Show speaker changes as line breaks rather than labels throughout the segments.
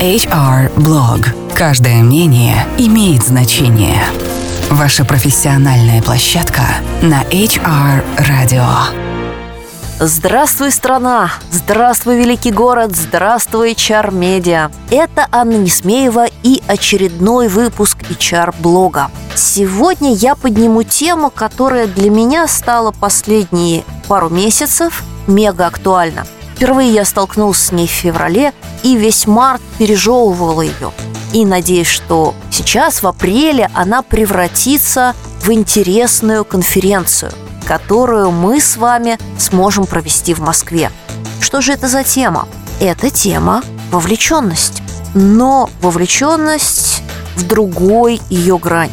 HR Blog. Каждое мнение имеет значение. Ваша профессиональная площадка на HR Radio.
Здравствуй, страна! Здравствуй, великий город! Здравствуй, HR-медиа! Это Анна Несмеева и очередной выпуск HR-блога. Сегодня я подниму тему, которая для меня стала последние пару месяцев мега актуальна. Впервые я столкнулся с ней в феврале и весь март пережевывала ее. И надеюсь, что сейчас, в апреле, она превратится в интересную конференцию – которую мы с вами сможем провести в Москве. Что же это за тема? Это тема вовлеченность. Но вовлеченность в другой ее грани.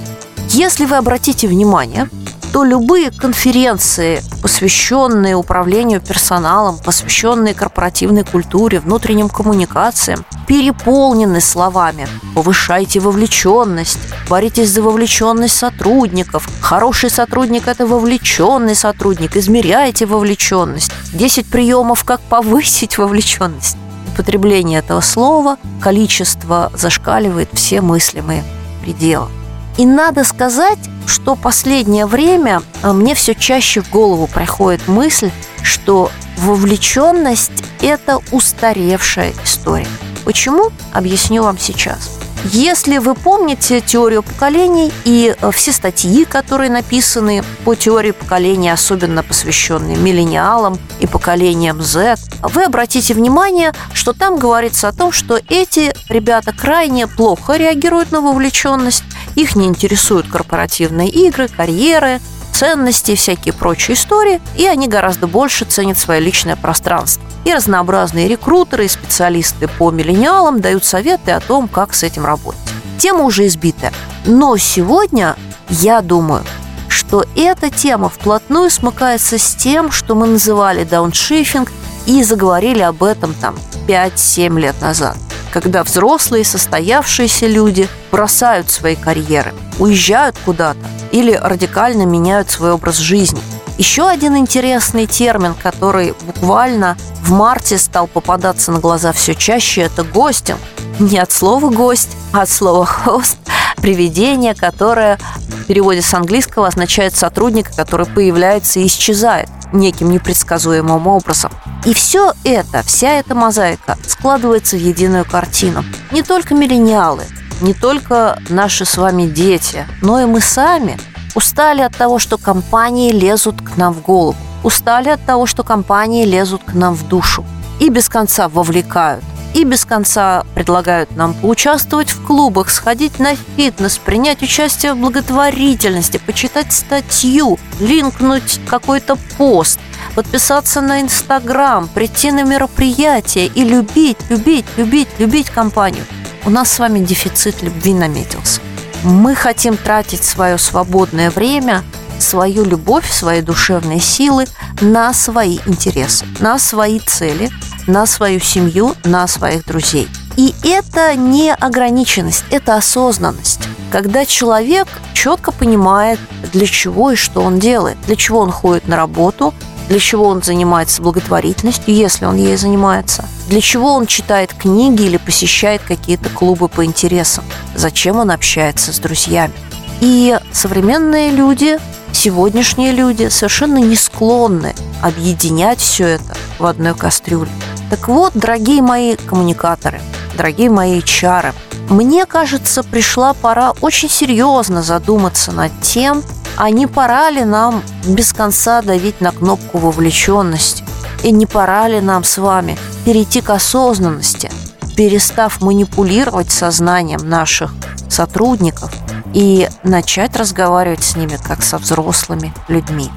Если вы обратите внимание, то любые конференции, посвященные управлению персоналом, посвященные корпоративной культуре, внутренним коммуникациям, переполнены словами «повышайте вовлеченность», «боритесь за вовлеченность сотрудников», «хороший сотрудник – это вовлеченный сотрудник», «измеряйте вовлеченность», «10 приемов, как повысить вовлеченность». Употребление этого слова, количество зашкаливает все мыслимые пределы. И надо сказать, что последнее время а, мне все чаще в голову приходит мысль, что вовлеченность – это устаревшая история. Почему? Объясню вам сейчас. Если вы помните теорию поколений и э, все статьи, которые написаны по теории поколений, особенно посвященные миллениалам и поколениям Z, вы обратите внимание, что там говорится о том, что эти ребята крайне плохо реагируют на вовлеченность, их не интересуют корпоративные игры, карьеры, ценности и всякие прочие истории, и они гораздо больше ценят свое личное пространство. И разнообразные рекрутеры и специалисты по миллениалам дают советы о том, как с этим работать. Тема уже избитая. Но сегодня я думаю, что эта тема вплотную смыкается с тем, что мы называли дауншифинг и заговорили об этом там 5-7 лет назад когда взрослые состоявшиеся люди бросают свои карьеры, уезжают куда-то или радикально меняют свой образ жизни. Еще один интересный термин, который буквально в марте стал попадаться на глаза все чаще, это гостинг. Не от слова «гость», а от слова «хост», привидение, которое в переводе с английского означает сотрудник, который появляется и исчезает неким непредсказуемым образом. И все это, вся эта мозаика складывается в единую картину. Не только миллениалы, не только наши с вами дети, но и мы сами устали от того, что компании лезут к нам в голову. Устали от того, что компании лезут к нам в душу и без конца вовлекают и без конца предлагают нам поучаствовать в клубах, сходить на фитнес, принять участие в благотворительности, почитать статью, линкнуть какой-то пост, подписаться на Инстаграм, прийти на мероприятие и любить, любить, любить, любить компанию. У нас с вами дефицит любви наметился. Мы хотим тратить свое свободное время, свою любовь, свои душевные силы на свои интересы, на свои цели – на свою семью, на своих друзей. И это не ограниченность, это осознанность. Когда человек четко понимает, для чего и что он делает, для чего он ходит на работу, для чего он занимается благотворительностью, если он ей занимается, для чего он читает книги или посещает какие-то клубы по интересам, зачем он общается с друзьями. И современные люди, сегодняшние люди совершенно не склонны объединять все это в одной кастрюле. Так вот, дорогие мои коммуникаторы, дорогие мои чары, мне кажется, пришла пора очень серьезно задуматься над тем, а не пора ли нам без конца давить на кнопку вовлеченности? И не пора ли нам с вами перейти к осознанности, перестав манипулировать сознанием наших сотрудников и начать разговаривать с ними как со взрослыми людьми?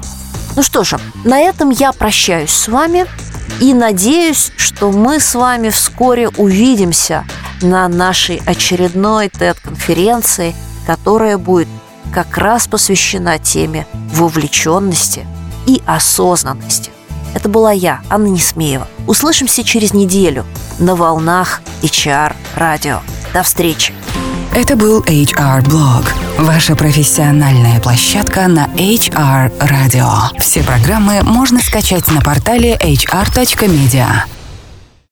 Ну что же, на этом я прощаюсь с вами. И надеюсь, что мы с вами вскоре увидимся на нашей очередной TED-конференции, которая будет как раз посвящена теме вовлеченности и осознанности. Это была я, Анна Несмеева. Услышимся через неделю на волнах HR радио. До встречи!
Это был HR Blog, ваша профессиональная площадка на HR Radio. Все программы можно скачать на портале hr.media.